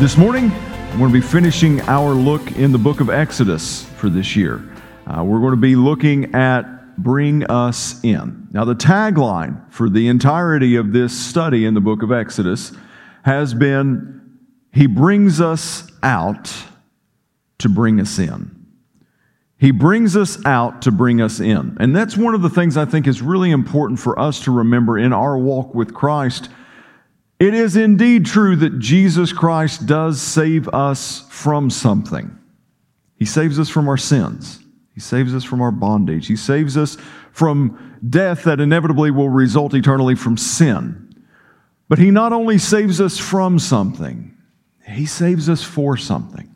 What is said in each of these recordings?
This morning, we're going to be finishing our look in the book of Exodus for this year. Uh, we're going to be looking at Bring Us In. Now, the tagline for the entirety of this study in the book of Exodus has been He brings us out to bring us in. He brings us out to bring us in. And that's one of the things I think is really important for us to remember in our walk with Christ it is indeed true that Jesus Christ does save us from something. He saves us from our sins. He saves us from our bondage. He saves us from death that inevitably will result eternally from sin. But He not only saves us from something, He saves us for something.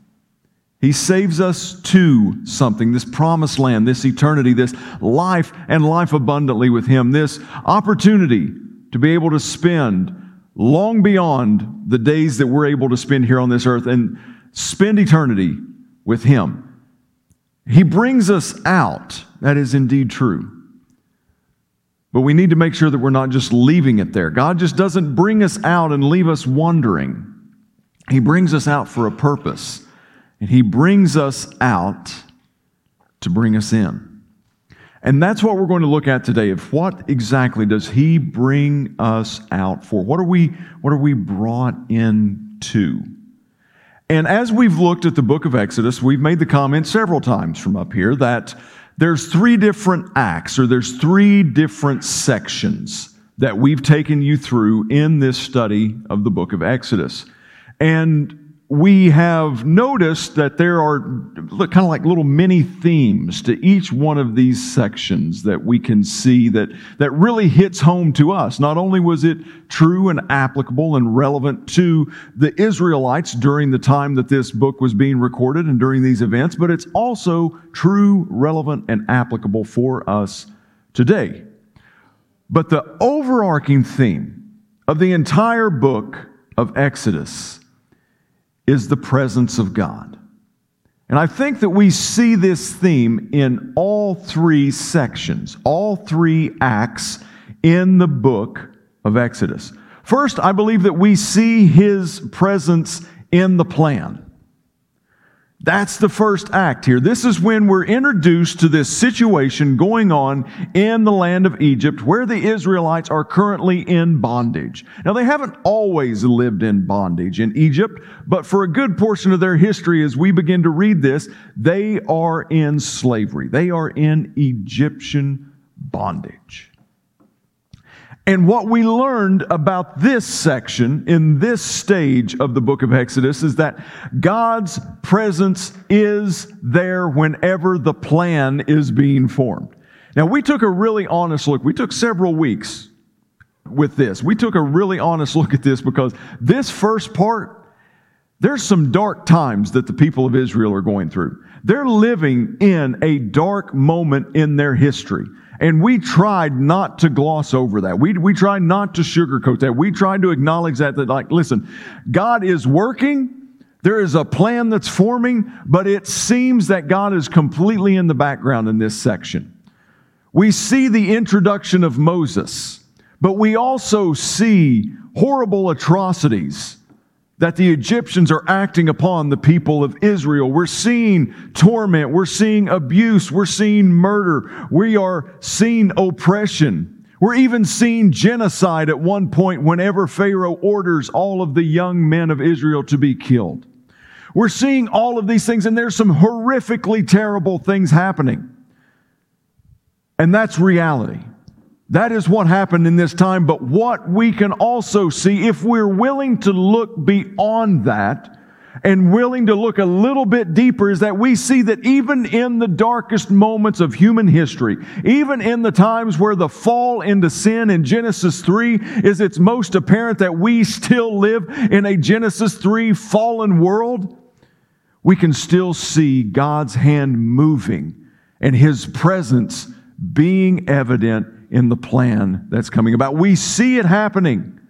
He saves us to something, this promised land, this eternity, this life and life abundantly with Him, this opportunity to be able to spend long beyond the days that we're able to spend here on this earth and spend eternity with Him. He brings us out. That is indeed true. But we need to make sure that we're not just leaving it there. God just doesn't bring us out and leave us wondering. He brings us out for a purpose. And He brings us out to bring us in. And that's what we're going to look at today of what exactly does he bring us out for? What are we, what are we brought into? And as we've looked at the book of Exodus, we've made the comment several times from up here that there's three different acts or there's three different sections that we've taken you through in this study of the book of Exodus. And we have noticed that there are kind of like little mini themes to each one of these sections that we can see that, that really hits home to us. Not only was it true and applicable and relevant to the Israelites during the time that this book was being recorded and during these events, but it's also true, relevant, and applicable for us today. But the overarching theme of the entire book of Exodus is the presence of God. And I think that we see this theme in all three sections, all three acts in the book of Exodus. First, I believe that we see his presence in the plan. That's the first act here. This is when we're introduced to this situation going on in the land of Egypt where the Israelites are currently in bondage. Now, they haven't always lived in bondage in Egypt, but for a good portion of their history, as we begin to read this, they are in slavery. They are in Egyptian bondage. And what we learned about this section in this stage of the book of Exodus is that God's presence is there whenever the plan is being formed. Now, we took a really honest look. We took several weeks with this. We took a really honest look at this because this first part, there's some dark times that the people of Israel are going through. They're living in a dark moment in their history. And we tried not to gloss over that. We, we tried not to sugarcoat that. We tried to acknowledge that, that, like, listen, God is working. There is a plan that's forming, but it seems that God is completely in the background in this section. We see the introduction of Moses, but we also see horrible atrocities that the Egyptians are acting upon the people of Israel. We're seeing torment, we're seeing abuse, we're seeing murder, we are seeing oppression. We're even seeing genocide at one point whenever Pharaoh orders all of the young men of Israel to be killed. We're seeing all of these things, and there's some horrifically terrible things happening. And that's reality. That is what happened in this time. But what we can also see, if we're willing to look beyond that and willing to look a little bit deeper, is that we see that even in the darkest moments of human history, even in the times where the fall into sin in Genesis 3 is its most apparent that we still live in a Genesis 3 fallen world, we can still see God's hand moving and His presence being evident in the plan that's coming about. We see it happening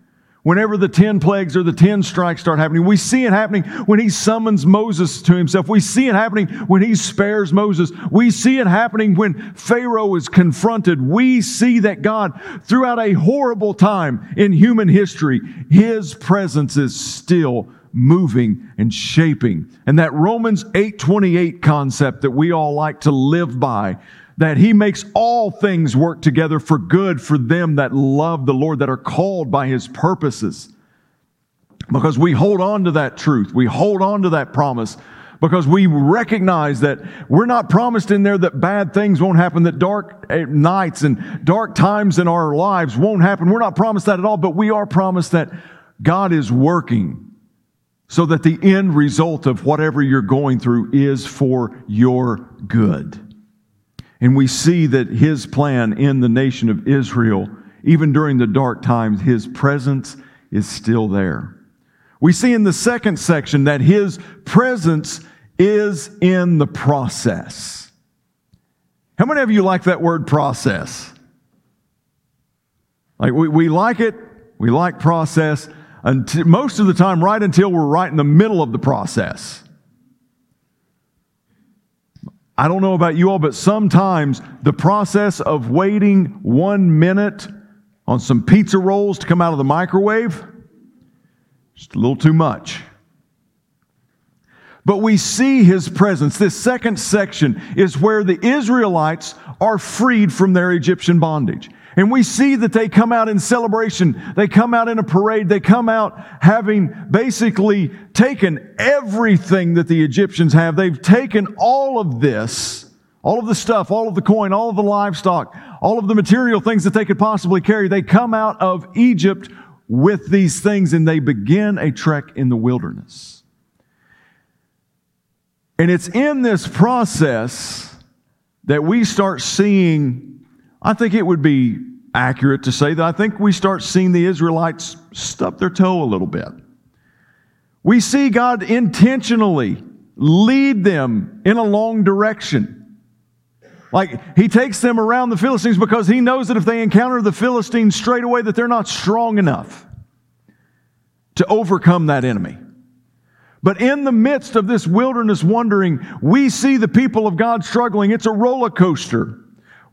whenever the 10 plagues or the 10 strikes start happening. We see it happening when he summons Moses to himself. We see it happening when he spares Moses. We see it happening when Pharaoh is confronted. We see that God, throughout a horrible time in human history, his presence is still moving and shaping. And that Romans 8:28 concept that we all like to live by, that he makes all things work together for good for them that love the Lord, that are called by his purposes. Because we hold on to that truth, we hold on to that promise because we recognize that we're not promised in there that bad things won't happen, that dark eh, nights and dark times in our lives won't happen. We're not promised that at all, but we are promised that God is working so that the end result of whatever you're going through is for your good. And we see that his plan in the nation of Israel, even during the dark times, his presence is still there. We see in the second section that his presence is in the process. How many of you like that word process? Like we, we like it, we like process until, most of the time right until we're right in the middle of the process. I don't know about you all, but sometimes the process of waiting one minute on some pizza rolls to come out of the microwave is a little too much. But we see his presence. This second section is where the Israelites are freed from their Egyptian bondage. And we see that they come out in celebration. They come out in a parade. They come out having basically taken everything that the Egyptians have. They've taken all of this, all of the stuff, all of the coin, all of the livestock, all of the material things that they could possibly carry. They come out of Egypt with these things and they begin a trek in the wilderness. And it's in this process that we start seeing, I think it would be accurate to say that I think we start seeing the Israelites stub their toe a little bit. We see God intentionally lead them in a long direction. Like he takes them around the Philistines because he knows that if they encounter the Philistines straight away, that they're not strong enough to overcome that enemy. But in the midst of this wilderness wandering, we see the people of God struggling. It's a roller coaster.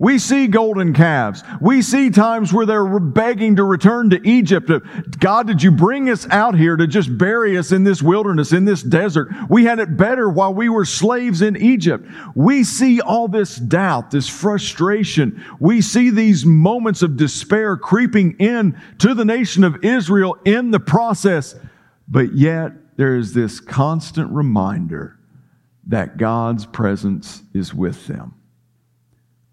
We see golden calves. We see times where they're begging to return to Egypt. Uh, God, did you bring us out here to just bury us in this wilderness, in this desert? We had it better while we were slaves in Egypt. We see all this doubt, this frustration. We see these moments of despair creeping in to the nation of Israel in the process. But yet there is this constant reminder that God's presence is with them.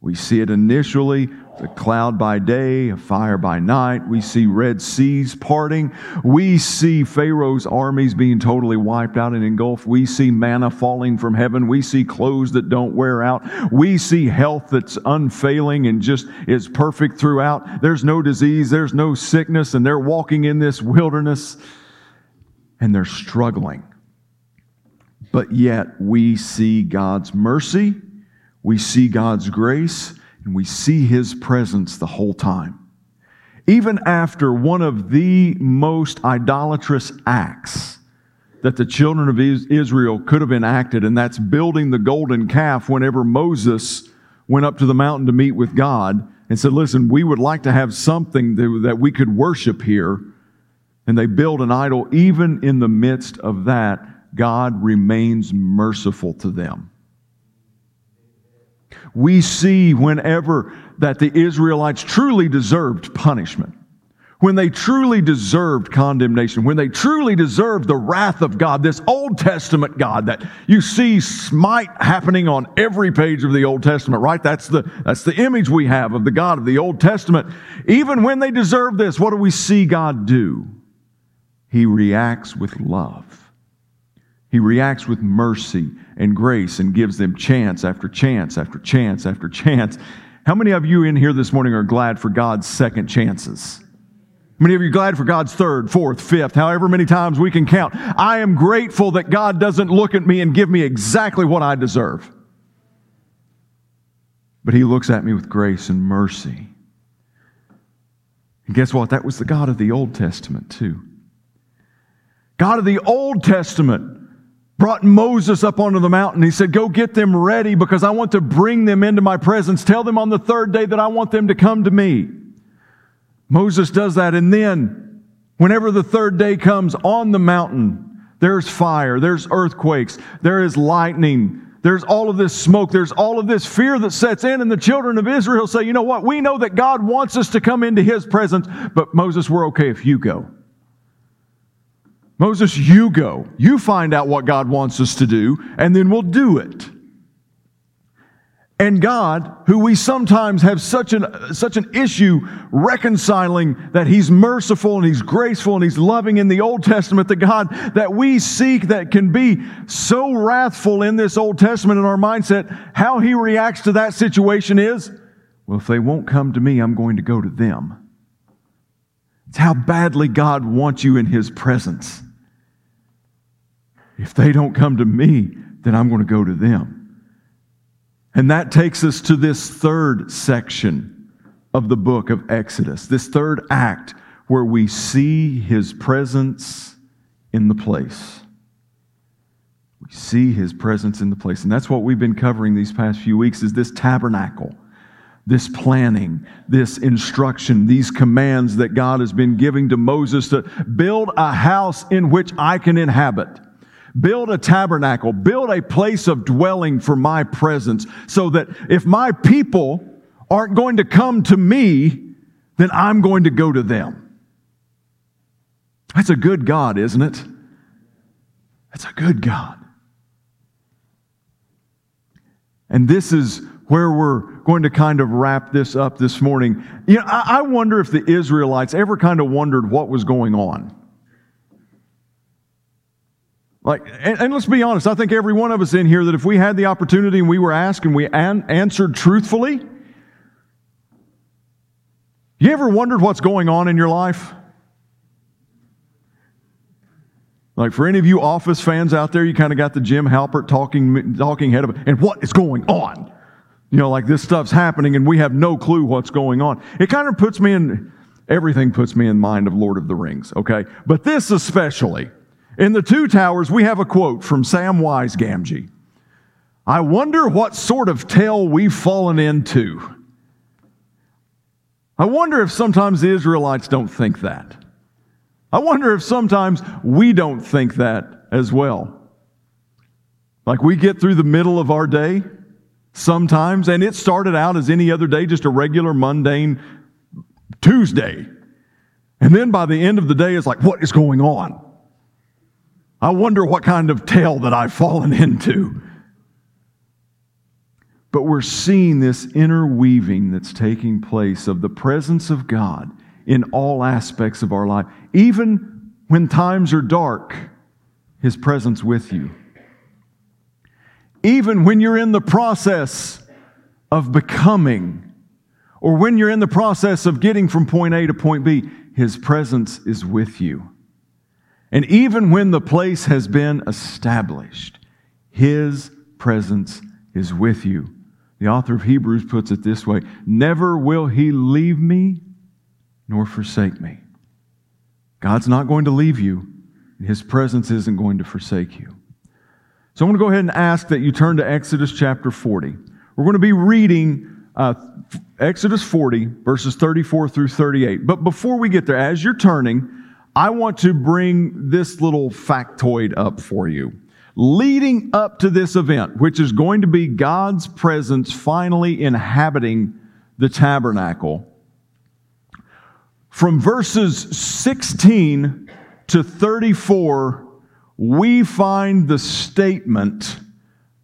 We see it initially a cloud by day, a fire by night. We see Red Seas parting. We see Pharaoh's armies being totally wiped out and engulfed. We see manna falling from heaven. We see clothes that don't wear out. We see health that's unfailing and just is perfect throughout. There's no disease, there's no sickness, and they're walking in this wilderness and they're struggling. But yet we see God's mercy we see God's grace and we see His presence the whole time. Even after one of the most idolatrous acts that the children of Israel could have enacted, and that's building the golden calf whenever Moses went up to the mountain to meet with God and said, Listen, we would like to have something that we could worship here. And they build an idol. Even in the midst of that, God remains merciful to them we see whenever that the Israelites truly deserved punishment, when they truly deserved condemnation, when they truly deserved the wrath of God, this Old Testament God that you see smite happening on every page of the Old Testament, right? That's the, that's the image we have of the God of the Old Testament. Even when they deserve this, what do we see God do? He reacts with love. He reacts with mercy and grace and gives them chance after chance after chance after chance. How many of you in here this morning are glad for God's second chances? How many of you are glad for God's third, fourth, fifth, however many times we can count? I am grateful that God doesn't look at me and give me exactly what I deserve. But He looks at me with grace and mercy. And guess what? That was the God of the Old Testament, too. God of the Old Testament brought Moses up onto the mountain. He said, Go get them ready because I want to bring them into my presence. Tell them on the third day that I want them to come to me. Moses does that. And then, whenever the third day comes on the mountain, There's fire, there's earthquakes, there is lightning, there's all of this smoke, there's all of this fear that sets in, and the children of Israel say, You know what? We know that God wants us to come into His presence, but Moses, we're okay if you go. Moses, you go. You find out what God wants us to do, and then we'll do it. And God, who we sometimes have such an, such an issue reconciling that He's merciful and He's graceful and He's loving in the Old Testament, the God that we seek that can be so wrathful in this Old Testament in our mindset, how He reacts to that situation is, well, if they won't come to me, I'm going to go to them. It's how badly God wants you in His presence. If they don't come to me, then I'm going to go to them. And that takes us to this third section of the book of Exodus, this third act where we see his presence in the place. We see his presence in the place. And that's what we've been covering these past few weeks is this tabernacle, this planning, this instruction, these commands that God has been giving to Moses to build a house in which I can inhabit. Build a tabernacle, build a place of dwelling for my presence, so that if my people aren't going to come to me, then I'm going to go to them. That's a good God, isn't it? That's a good God. And this is where we're going to kind of wrap this up this morning. You know, I, wonder if the Israelites ever kind of wondered what was going on. Like, and, and, let's be honest, I think every one of us in here that if we had the opportunity and we were asked and we an- answered truthfully, you ever wondered what's going on in your life? Like for any of you office fans out there, you kind of got the Jim Halpert talking, talking head of. And what is going on? You know, like this stuff's happening and we have no clue what's going on. It kind of puts me in, everything puts me in mind of Lord of the Rings, okay? But this especially. In the two towers, we have a quote from Samwise Gamgee. I wonder what sort of tale we've fallen into. I wonder if sometimes the Israelites don't think that. I wonder if sometimes we don't think that as well. Like we get through the middle of our day sometimes, and it started out as any other day, just a regular, mundane Tuesday. And then by the end of the day, it's like, what is going on? I wonder what kind of tale that I've fallen into. But we're seeing this interweaving that's taking place of the presence of God in all aspects of our life. Even when times are dark, His presence with you. Even when you're in the process of becoming, or when you're in the process of getting from point A to point B, His presence is with you. And even when the place has been established, His presence is with you. The author of Hebrews puts it this way Never will He leave me nor forsake me. God's not going to leave you, and His presence isn't going to forsake you. So I'm going to go ahead and ask that you turn to Exodus chapter 40. We're going to be reading uh, Exodus 40, verses 34 through 38. But before we get there, as you're turning, I want to bring this little factoid up for you. Leading up to this event, which is going to be God's presence finally inhabiting the tabernacle, from verses 16 to 34, we find the statement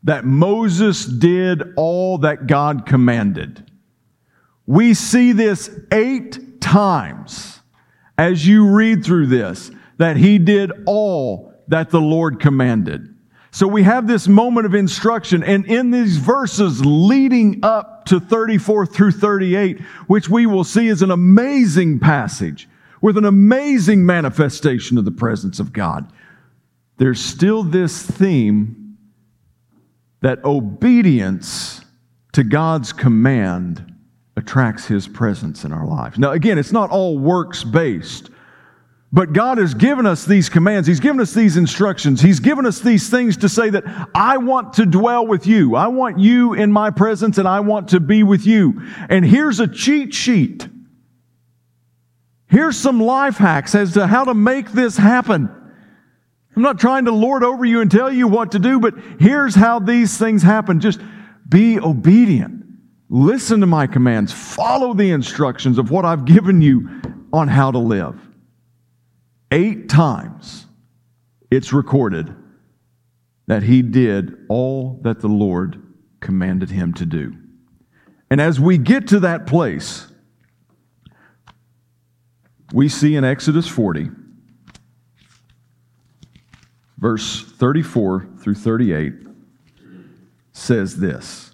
that Moses did all that God commanded. We see this eight times as you read through this that he did all that the Lord commanded. So we have this moment of instruction, and in these verses leading up to 34 through 38, which we will see is an amazing passage with an amazing manifestation of the presence of God, there's still this theme that obedience to God's command attracts His presence in our lives. Now, again, it's not all works based, but God has given us these commands. He's given us these instructions. He's given us these things to say that I want to dwell with you. I want you in my presence and I want to be with you. And here's a cheat sheet. Here's some life hacks as to how to make this happen. I'm not trying to lord over you and tell you what to do, but here's how these things happen. Just be obedient. Listen to my commands. Follow the instructions of what I've given you on how to live. Eight times it's recorded that he did all that the Lord commanded him to do. And as we get to that place, we see in Exodus 40, verse 34 through 38, says this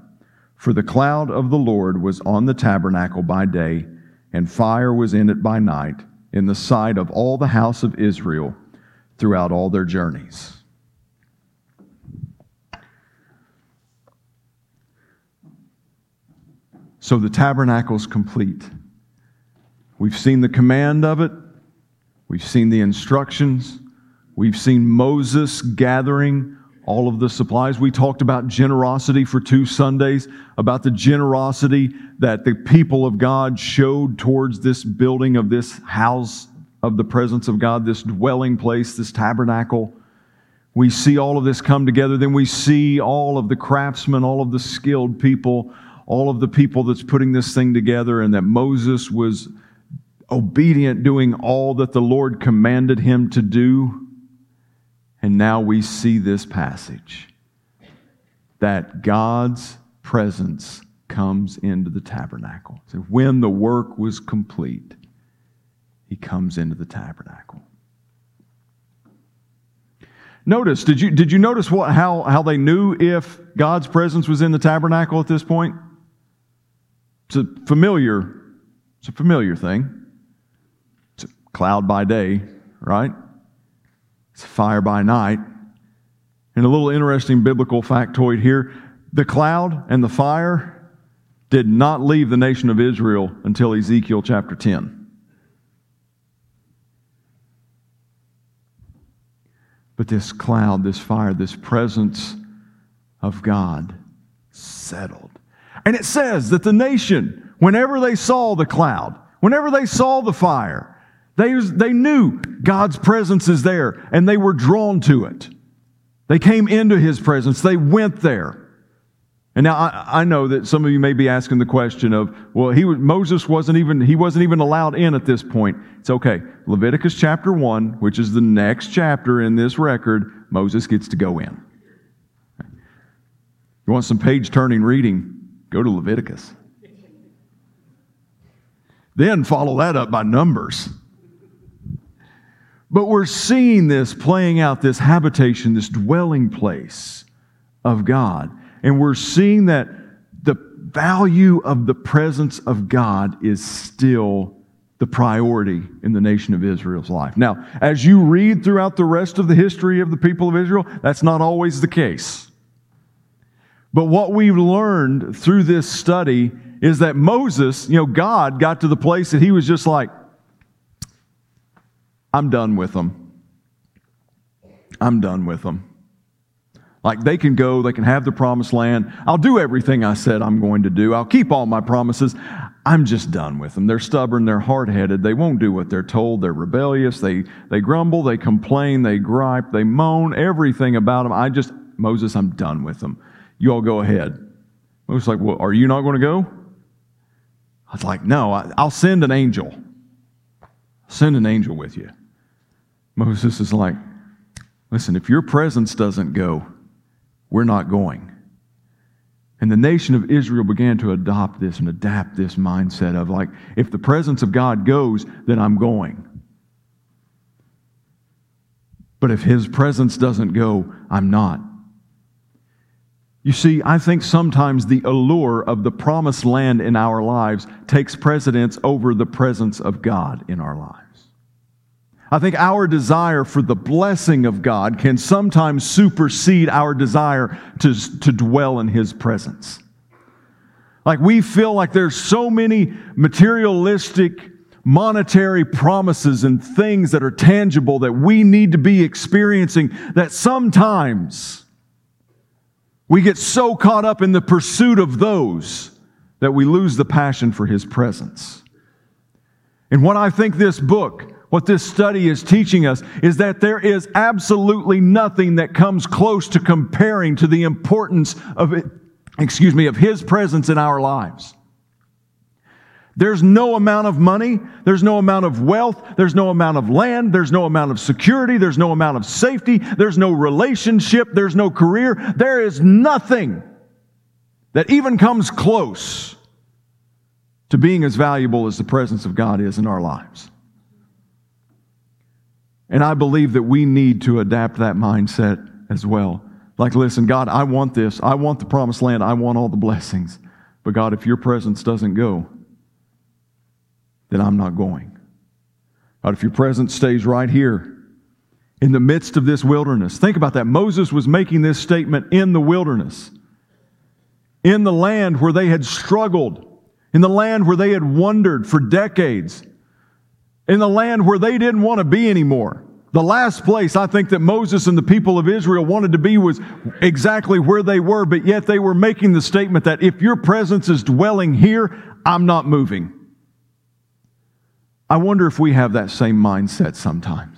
For the cloud of the Lord was on the tabernacle by day, and fire was in it by night in the sight of all the house of Israel throughout all their journeys. So the tabernacle is complete. We've seen the command of it, we've seen the instructions, we've seen Moses gathering all of the supplies. We talked about generosity for two Sundays, about the generosity that the people of God showed towards this building of this house of the presence of God, this dwelling place, this tabernacle. We see all of this come together. Then we see all of the craftsmen, all of the skilled people, all of the people that's putting this thing together, and that Moses was obedient, doing all that the Lord commanded him to do. And now we see this passage that God's presence comes into the tabernacle. So when the work was complete, he comes into the tabernacle. Notice, did you, did you notice what, how, how they knew if God's presence was in the tabernacle at this point? It's a familiar, it's a familiar thing. It's a cloud by day, right? It's fire by night. And a little interesting biblical factoid here the cloud and the fire did not leave the nation of Israel until Ezekiel chapter 10. But this cloud, this fire, this presence of God settled. And it says that the nation, whenever they saw the cloud, whenever they saw the fire, they, they knew God's presence is there and they were drawn to it. They came into his presence, they went there. And now I, I, know that some of you may be asking the question of, well, he was, Moses wasn't even he wasn't even allowed in at this point. It's okay. Leviticus chapter one, which is the next chapter in this record, Moses gets to go in. You want some page turning reading? Go to Leviticus. Then follow that up by Numbers. But we're seeing this playing out, this habitation, this dwelling place of God. And we're seeing that the value of the presence of God is still the priority in the nation of Israel's life. Now, as you read throughout the rest of the history of the people of Israel, that's not always the case. But what we've learned through this study is that Moses, you know, God got to the place that he was just like, I'm done with them. I'm done with them. Like they can go, they can have the promised land. I'll do everything I said I'm going to do. I'll keep all my promises. I'm just done with them. They're stubborn, they're hard headed, they won't do what they're told, they're rebellious, they, they grumble, they complain, they gripe, they moan, everything about them. I just, Moses, I'm done with them. You all go ahead. Moses like, well, are you not going to go? I was like, no, I, I'll send an angel. send an angel with you. Moses is like, listen, if your presence doesn't go, we're not going. And the nation of Israel began to adopt this and adapt this mindset of like, if the presence of God goes, then I'm going. But if his presence doesn't go, I'm not. You see, I think sometimes the allure of the promised land in our lives takes precedence over the presence of God in our lives. I think our desire for the blessing of God can sometimes supersede our desire to, to dwell in His presence. Like we feel like there's so many materialistic, monetary promises and things that are tangible that we need to be experiencing that sometimes we get so caught up in the pursuit of those that we lose the passion for His presence. And what I think this book what this study is teaching us is that there is absolutely nothing that comes close to comparing to the importance of it, excuse me, of His presence in our lives. There's no amount of money, there's no amount of wealth, there's no amount of land, there's no amount of security, there's no amount of safety, there's no relationship, there's no career. There is nothing that even comes close to being as valuable as the presence of God is in our lives. And I believe that we need to adapt that mindset as well. Like, listen, God, I want this. I want the promised land. I want all the blessings. But God, if your presence doesn't go, then I'm not going. God, if your presence stays right here in the midst of this wilderness, think about that. Moses was making this statement in the wilderness, in the land where they had struggled, in the land where they had wandered for decades in the land where they didn't want to be anymore. The last place I think that Moses and the people of Israel wanted to be was exactly where they were, but yet they were making the statement that if your presence is dwelling here, I'm not moving. I wonder if we have that same mindset sometimes.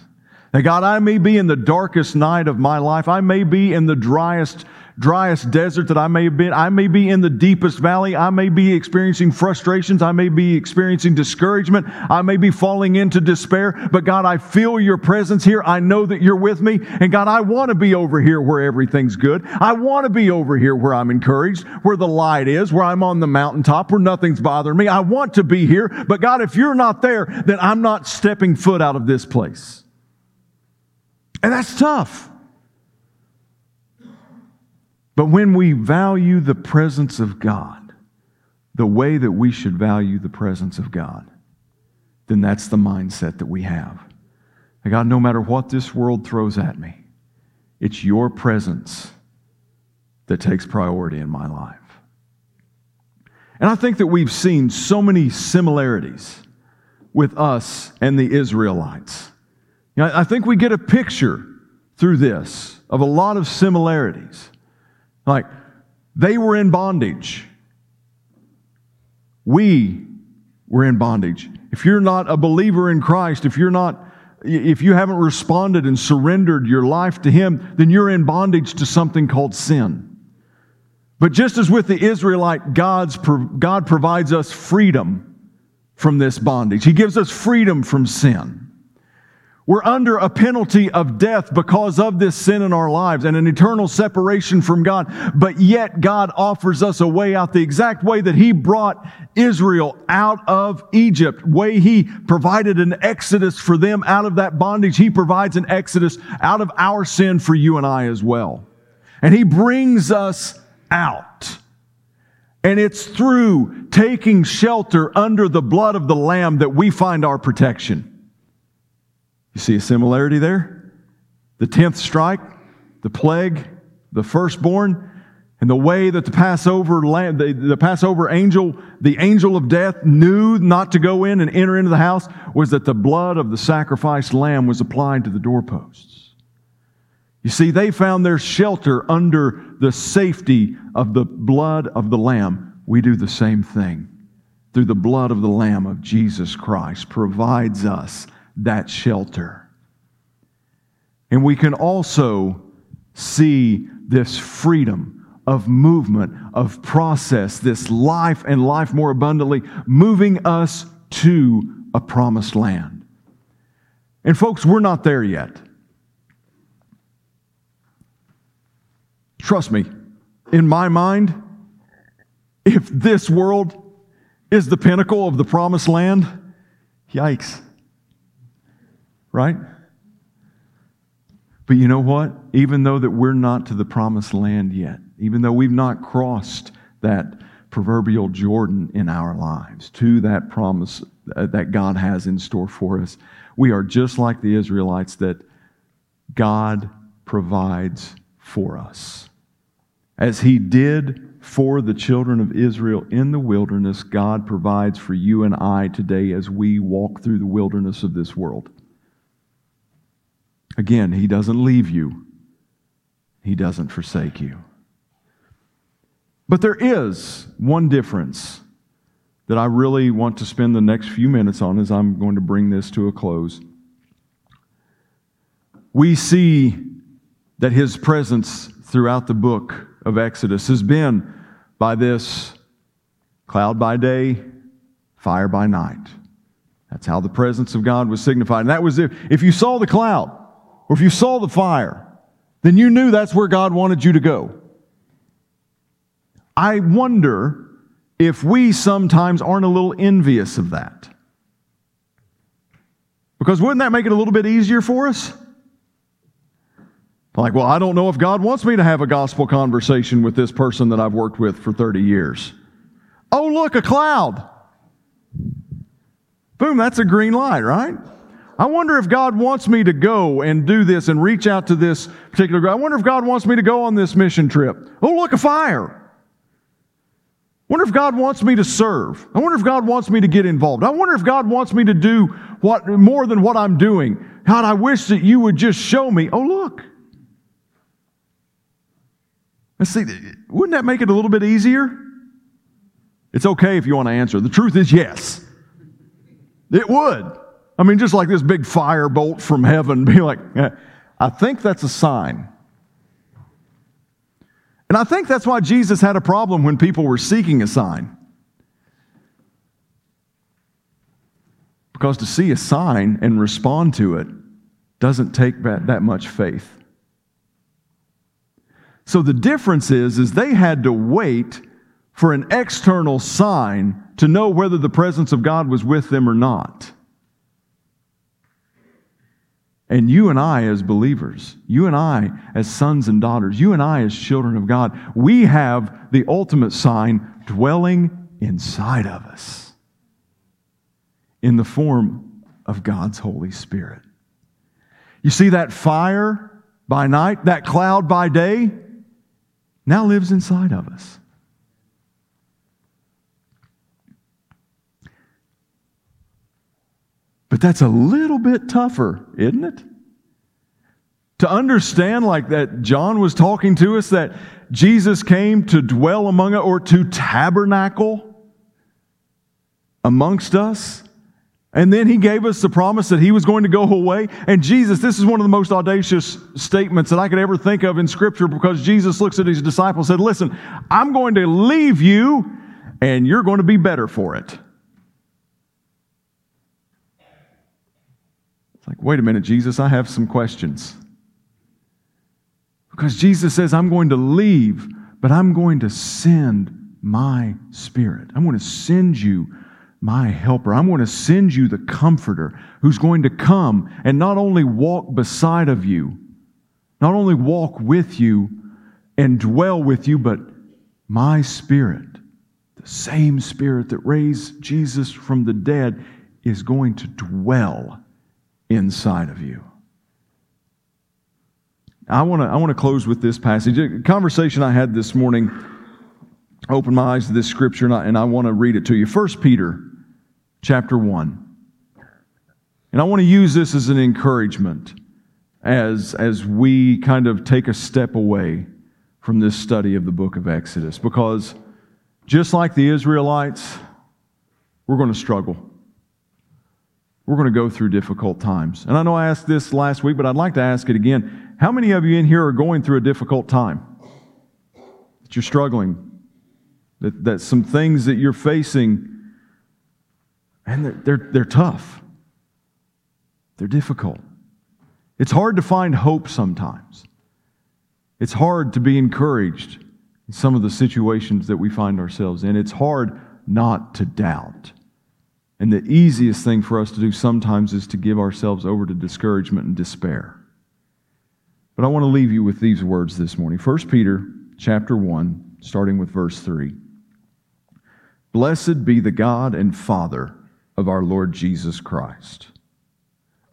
That God, I may be in the darkest night of my life, I may be in the driest driest desert that I may have been. I may be in the deepest valley. I may be experiencing frustrations. I may be experiencing discouragement. I may be falling into despair. But God, I feel your presence here. I know that you're with me. And God, I want to be over here where everything's good. I want to be over here where I'm encouraged, where the light is, where I'm on the mountaintop, where nothing's bothering me. I want to be here. But God, if you're not there, then I'm not stepping foot out of this place. And that's tough. But when we value the presence of God the way that we should value the presence of God, then that's the mindset that we have. God, no matter what this world throws at me, it's your presence that takes priority in my life. And I think that we've seen so many similarities with us and the Israelites. You know, I think we get a picture through this of a lot of similarities. Like, they were in bondage. We were in bondage. If you're not a believer in Christ, if you're not if you haven't responded and surrendered your life to him, then you're in bondage to something called sin. But just as with the Israelite, God's, God provides us freedom from this bondage. He gives us freedom from sin. We're under a penalty of death because of this sin in our lives and an eternal separation from God. But yet God offers us a way out the exact way that He brought Israel out of Egypt, way He provided an exodus for them out of that bondage. He provides an exodus out of our sin for you and I as well. And He brings us out. And it's through taking shelter under the blood of the Lamb that we find our protection. You see a similarity there? The tenth strike, the plague, the firstborn, and the way that the Passover the, the Passover angel, the angel of death, knew not to go in and enter into the house was that the blood of the sacrificed lamb was applied to the doorposts. You see, they found their shelter under the safety of the blood of the lamb. We do the same thing through the blood of the lamb of Jesus Christ provides us that shelter. And we can also see this freedom of movement, of process, this life and life more abundantly, moving us to a promised land. And folks, we're not there yet. Trust me, in my mind, if this world is the pinnacle of the promised land, yikes right? But you know what? Even though that we're not to the promised land yet, even though we've not crossed that proverbial Jordan in our lives, to that promise uh, that God has in store for us. We are just like the Israelites that God provides for us. As He did for the children of Israel in the wilderness, God provides for you and I today as we walk through the wilderness of this world. Again, He doesn't leave you, He doesn't forsake you. But there is one difference that I really want to spend the next few minutes on as I'm going to bring this to a close. We see that his presence throughout the book of Exodus has been by this cloud by day, fire by night. That's how the presence of God was signified. And that was if, if you saw the cloud or if you saw the fire, then you knew that's where God wanted you to go. I wonder if we sometimes aren't a little envious of that. Because wouldn't that make it a little bit easier for us? Like, well, I don't know if God wants me to have a gospel conversation with this person that I've worked with for 30 years. Oh, look, a cloud. Boom, that's a green light, right? I wonder if God wants me to go and do this and reach out to this particular group. I wonder if God wants me to go on this mission trip. Oh, look, a fire I wonder if God wants me to serve. I wonder if God wants me to get involved. I wonder if God wants me to do what more than what I'm doing. God, I wish that you would just show me. Oh, look. Let's see, wouldn't that make it a little bit easier? It's okay if you want to answer. The truth is yes. It would. I mean, just like this big fire bolt from heaven, be like, eh, I think that's a sign. And I think that's why Jesus had a problem when people were seeking a sign. Because to see a sign and respond to it doesn't take that, that much faith. So the difference is, is they had to wait for an external sign to know whether the presence of God was with them or not. And you and I, as believers, you and I, as sons and daughters, you and I, as children of God, we have the ultimate sign dwelling inside of us in the form of God's Holy Spirit. You see that fire by night, that cloud by day, now lives inside of us. But that's a little bit tougher, isn't it? To understand, like that John was talking to us, that Jesus came to dwell among us or to tabernacle amongst us. And then he gave us the promise that he was going to go away. And Jesus, this is one of the most audacious statements that I could ever think of in Scripture because Jesus looks at his disciples and said, Listen, I'm going to leave you and you're going to be better for it. It's like, wait a minute, Jesus, I have some questions. Because Jesus says, I'm going to leave, but I'm going to send my spirit. I'm going to send you my helper. I'm going to send you the comforter who's going to come and not only walk beside of you, not only walk with you and dwell with you, but my spirit, the same spirit that raised Jesus from the dead, is going to dwell inside of you. I want to I want to close with this passage. A conversation I had this morning opened my eyes to this scripture, and I, and I want to read it to you. 1 Peter chapter 1. And I want to use this as an encouragement as, as we kind of take a step away from this study of the book of Exodus. Because just like the Israelites, we're going to struggle we're going to go through difficult times. And I know I asked this last week, but I'd like to ask it again. How many of you in here are going through a difficult time? That you're struggling? That, that some things that you're facing, and they're, they're, they're tough. They're difficult. It's hard to find hope sometimes. It's hard to be encouraged in some of the situations that we find ourselves in. It's hard not to doubt. And the easiest thing for us to do sometimes is to give ourselves over to discouragement and despair. But I want to leave you with these words this morning. 1 Peter chapter 1, starting with verse 3. Blessed be the God and Father of our Lord Jesus Christ.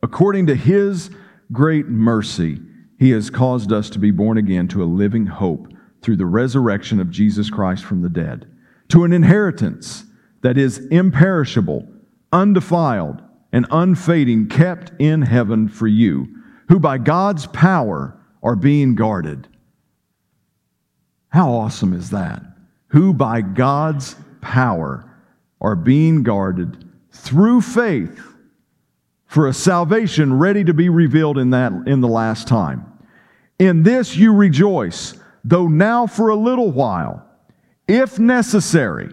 According to his great mercy, he has caused us to be born again to a living hope through the resurrection of Jesus Christ from the dead, to an inheritance that is imperishable, undefiled, and unfading, kept in heaven for you, who by God's power are being guarded. How awesome is that? Who by God's power are being guarded through faith for a salvation ready to be revealed in that in the last time. In this you rejoice, though now for a little while, if necessary,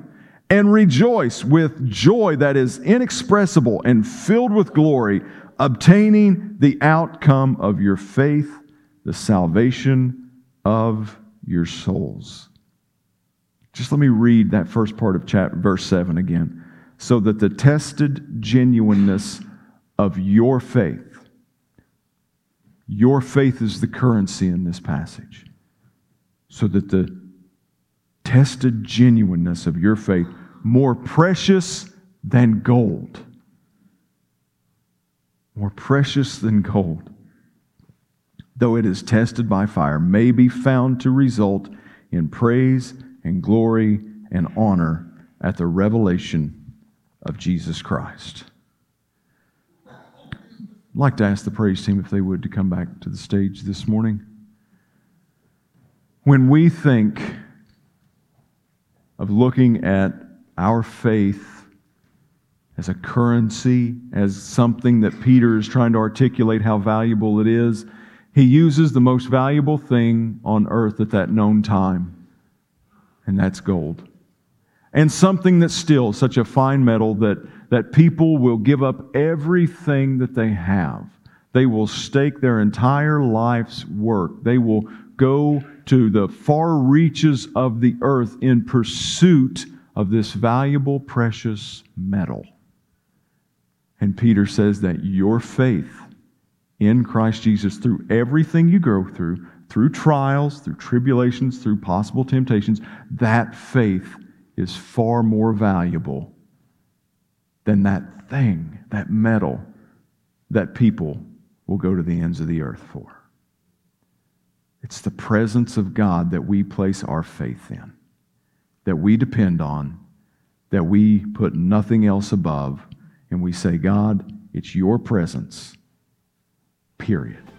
and rejoice with joy that is inexpressible and filled with glory, obtaining the outcome of your faith, the salvation of your souls. Just let me read that first part of chapter, verse 7 again. So that the tested genuineness of your faith, your faith is the currency in this passage. So that the tested genuineness of your faith, more precious than gold, more precious than gold, though it is tested by fire, may be found to result in praise and glory and honor at the revelation of Jesus Christ. I'd like to ask the praise team if they would to come back to the stage this morning. When we think of looking at our faith as a currency, as something that Peter is trying to articulate how valuable it is, he uses the most valuable thing on earth at that known time and that's gold. And something that's still such a fine metal that, that people will give up everything that they have. They will stake their entire life's work. They will go to the far reaches of the earth in pursuit of this valuable, precious metal. And Peter says that your faith in Christ Jesus, through everything you go through, through trials, through tribulations, through possible temptations, that faith is far more valuable than that thing, that metal that people will go to the ends of the earth for. It's the presence of God that we place our faith in, that we depend on, that we put nothing else above, and we say, God, it's your presence, period.